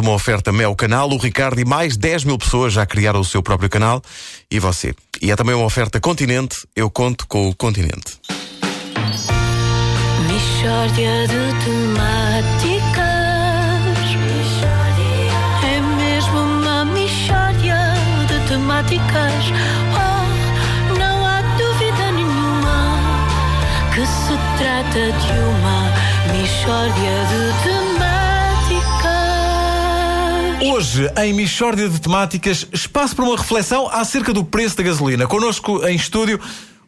uma oferta Mel Canal. O Ricardo e mais 10 mil pessoas já criaram o seu próprio canal. E você? E é também uma oferta Continente. Eu conto com o Continente. Mishória de temáticas. É mesmo uma mishória de temáticas. Oh, não há dúvida nenhuma que se trata de uma mishória de temáticas. Hoje, em Michórdia de Temáticas, espaço para uma reflexão acerca do preço da gasolina. Connosco em estúdio,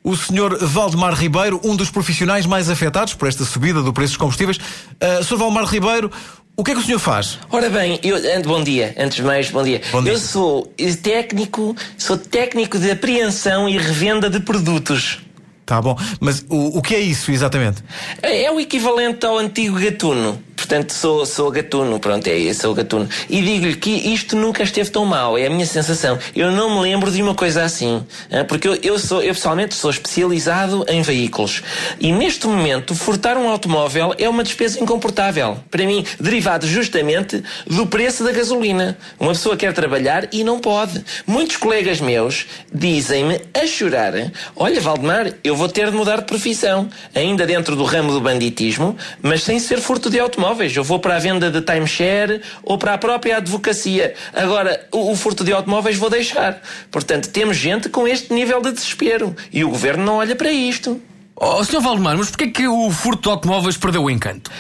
o Sr. Valdemar Ribeiro, um dos profissionais mais afetados por esta subida do preço dos combustíveis. Uh, Sr. Valdemar Ribeiro, o que é que o senhor faz? Ora bem, eu, bom dia, antes de mais, bom dia. Bom dia. Eu sou técnico, sou técnico de apreensão e revenda de produtos. Tá bom, mas o, o que é isso exatamente? É é o equivalente ao antigo gatuno. Portanto, sou, sou gatuno, pronto, é isso, sou gatuno. E digo-lhe que isto nunca esteve tão mal, é a minha sensação. Eu não me lembro de uma coisa assim. ah, Porque eu, eu, sou, eu pessoalmente sou especializado em veículos. E neste momento, furtar um automóvel é uma despesa incomportável. Para mim, derivado justamente do preço da gasolina. Uma pessoa quer trabalhar e não pode. Muitos colegas meus dizem-me a chorar: Olha, Valdemar, eu vou ter de mudar de profissão. Ainda dentro do ramo do banditismo, mas sem ser furto de automóveis. Eu vou para a venda de timeshare ou para a própria advocacia. Agora, o, o furto de automóveis vou deixar. Portanto, temos gente com este nível de desespero. E o governo não olha para isto. Oh, Sr. Valdemar, mas porquê é que o furto de automóveis perdeu o encanto?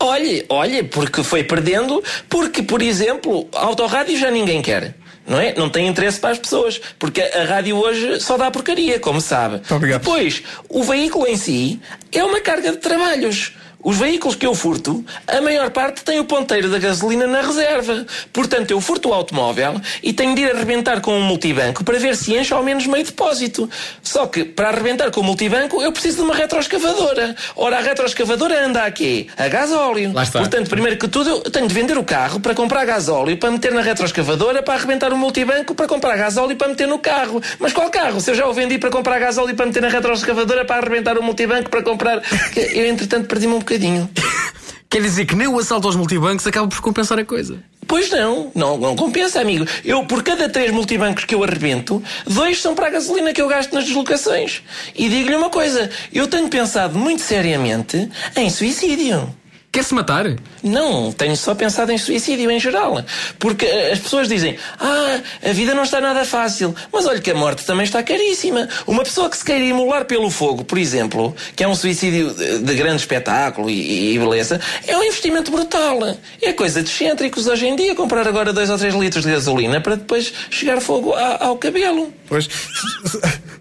Olhe, olhe, porque foi perdendo, porque, por exemplo, autorrádio já ninguém quer. Não é? Não tem interesse para as pessoas. Porque a rádio hoje só dá porcaria, como sabe. obrigado. Depois, o veículo em si é uma carga de trabalhos. Os veículos que eu furto, a maior parte tem o ponteiro da gasolina na reserva. Portanto, eu furto o automóvel e tenho de ir arrebentar com um multibanco para ver se enche ao menos meio depósito. Só que, para arrebentar com o multibanco, eu preciso de uma retroescavadora. Ora, a retroescavadora anda a quê? A gasóleo. Lá está. Portanto, primeiro que tudo, eu tenho de vender o carro para comprar gasóleo, para meter na retroescavadora, para arrebentar o multibanco, para comprar gasóleo para meter no carro. Mas qual carro? Se eu já o vendi para comprar gasóleo para meter na retroescavadora, para arrebentar o multibanco, para comprar... Eu, entretanto, perdi-me um bocadinho. Quer dizer que nem o assalto aos multibancos acaba por compensar a coisa. Pois não, não, não compensa, amigo. Eu, por cada três multibancos que eu arrebento, dois são para a gasolina que eu gasto nas deslocações. E digo-lhe uma coisa, eu tenho pensado muito seriamente em suicídio. Quer-se matar? Não, tenho só pensado em suicídio em geral. Porque eh, as pessoas dizem: Ah, a vida não está nada fácil. Mas olha que a morte também está caríssima. Uma pessoa que se queira imolar pelo fogo, por exemplo, que é um suicídio de, de grande espetáculo e, e beleza, é um investimento brutal. É coisa de excêntricos hoje em dia comprar agora dois ou três litros de gasolina para depois chegar fogo a- ao cabelo. Pois,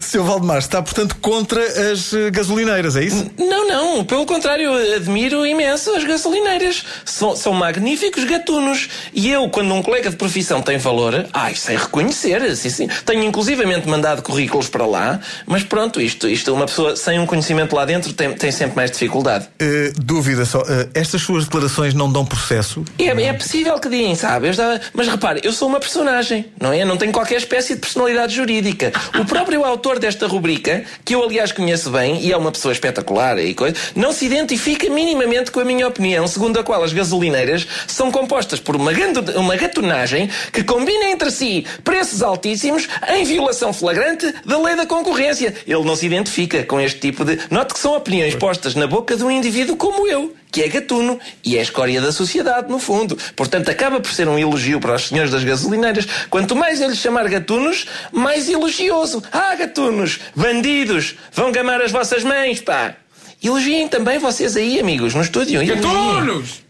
Sr. Valdemar está, portanto, contra as eh, gasolineiras, é isso? Não, não, pelo contrário, admiro imenso as gasolineiras. São, são magníficos gatunos. E eu, quando um colega de profissão tem valor, ai, sei reconhecer. Sim, sim. Tenho inclusivamente mandado currículos para lá, mas pronto, isto, isto uma pessoa sem um conhecimento lá dentro tem, tem sempre mais dificuldade. Eh, dúvida só, eh, estas suas declarações não dão processo? É, é possível que deem, sabe? Já- Mas repare, eu sou uma personagem, não é? Não tenho qualquer espécie de personalidade jurídica. O próprio autor desta rubrica, que eu aliás conheço bem, e é uma pessoa espetacular e coisa, não se identifica minimamente com a minha opinião, segundo a qual as gasolineiras são compostas por uma, uma gatunagem que combina entre si preços altíssimos em violação flagrante da lei da concorrência. Ele não se identifica com este tipo de. Note que são opiniões postas na boca de um indivíduo como eu que é gatuno e é a escória da sociedade, no fundo. Portanto, acaba por ser um elogio para os senhores das gasolineiras. Quanto mais eu lhes chamar gatunos, mais elogioso. Ah, gatunos, bandidos, vão gamar as vossas mães, pá. Elogiem também vocês aí, amigos, no estúdio. Gatunos!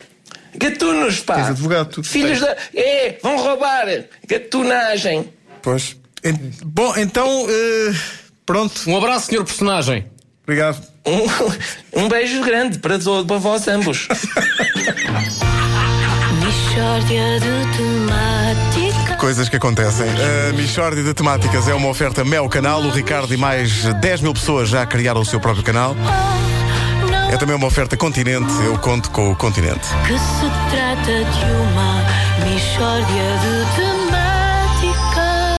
Gatunos, pá. Tens advogado, Filhos da. É, vão roubar. Gatunagem. Pois. En- bom, então, eh, pronto. Um abraço, senhor personagem. Obrigado. Um, um beijo grande para, to- para vós ambos. Mishória de temáticas. Coisas que acontecem. A Michórdia de Temáticas é uma oferta Mel Canal. O Ricardo e mais 10 mil pessoas já criaram o seu próprio canal. É também uma oferta Continente. Eu conto com o Continente. que se trata de uma mixórdia de temáticas.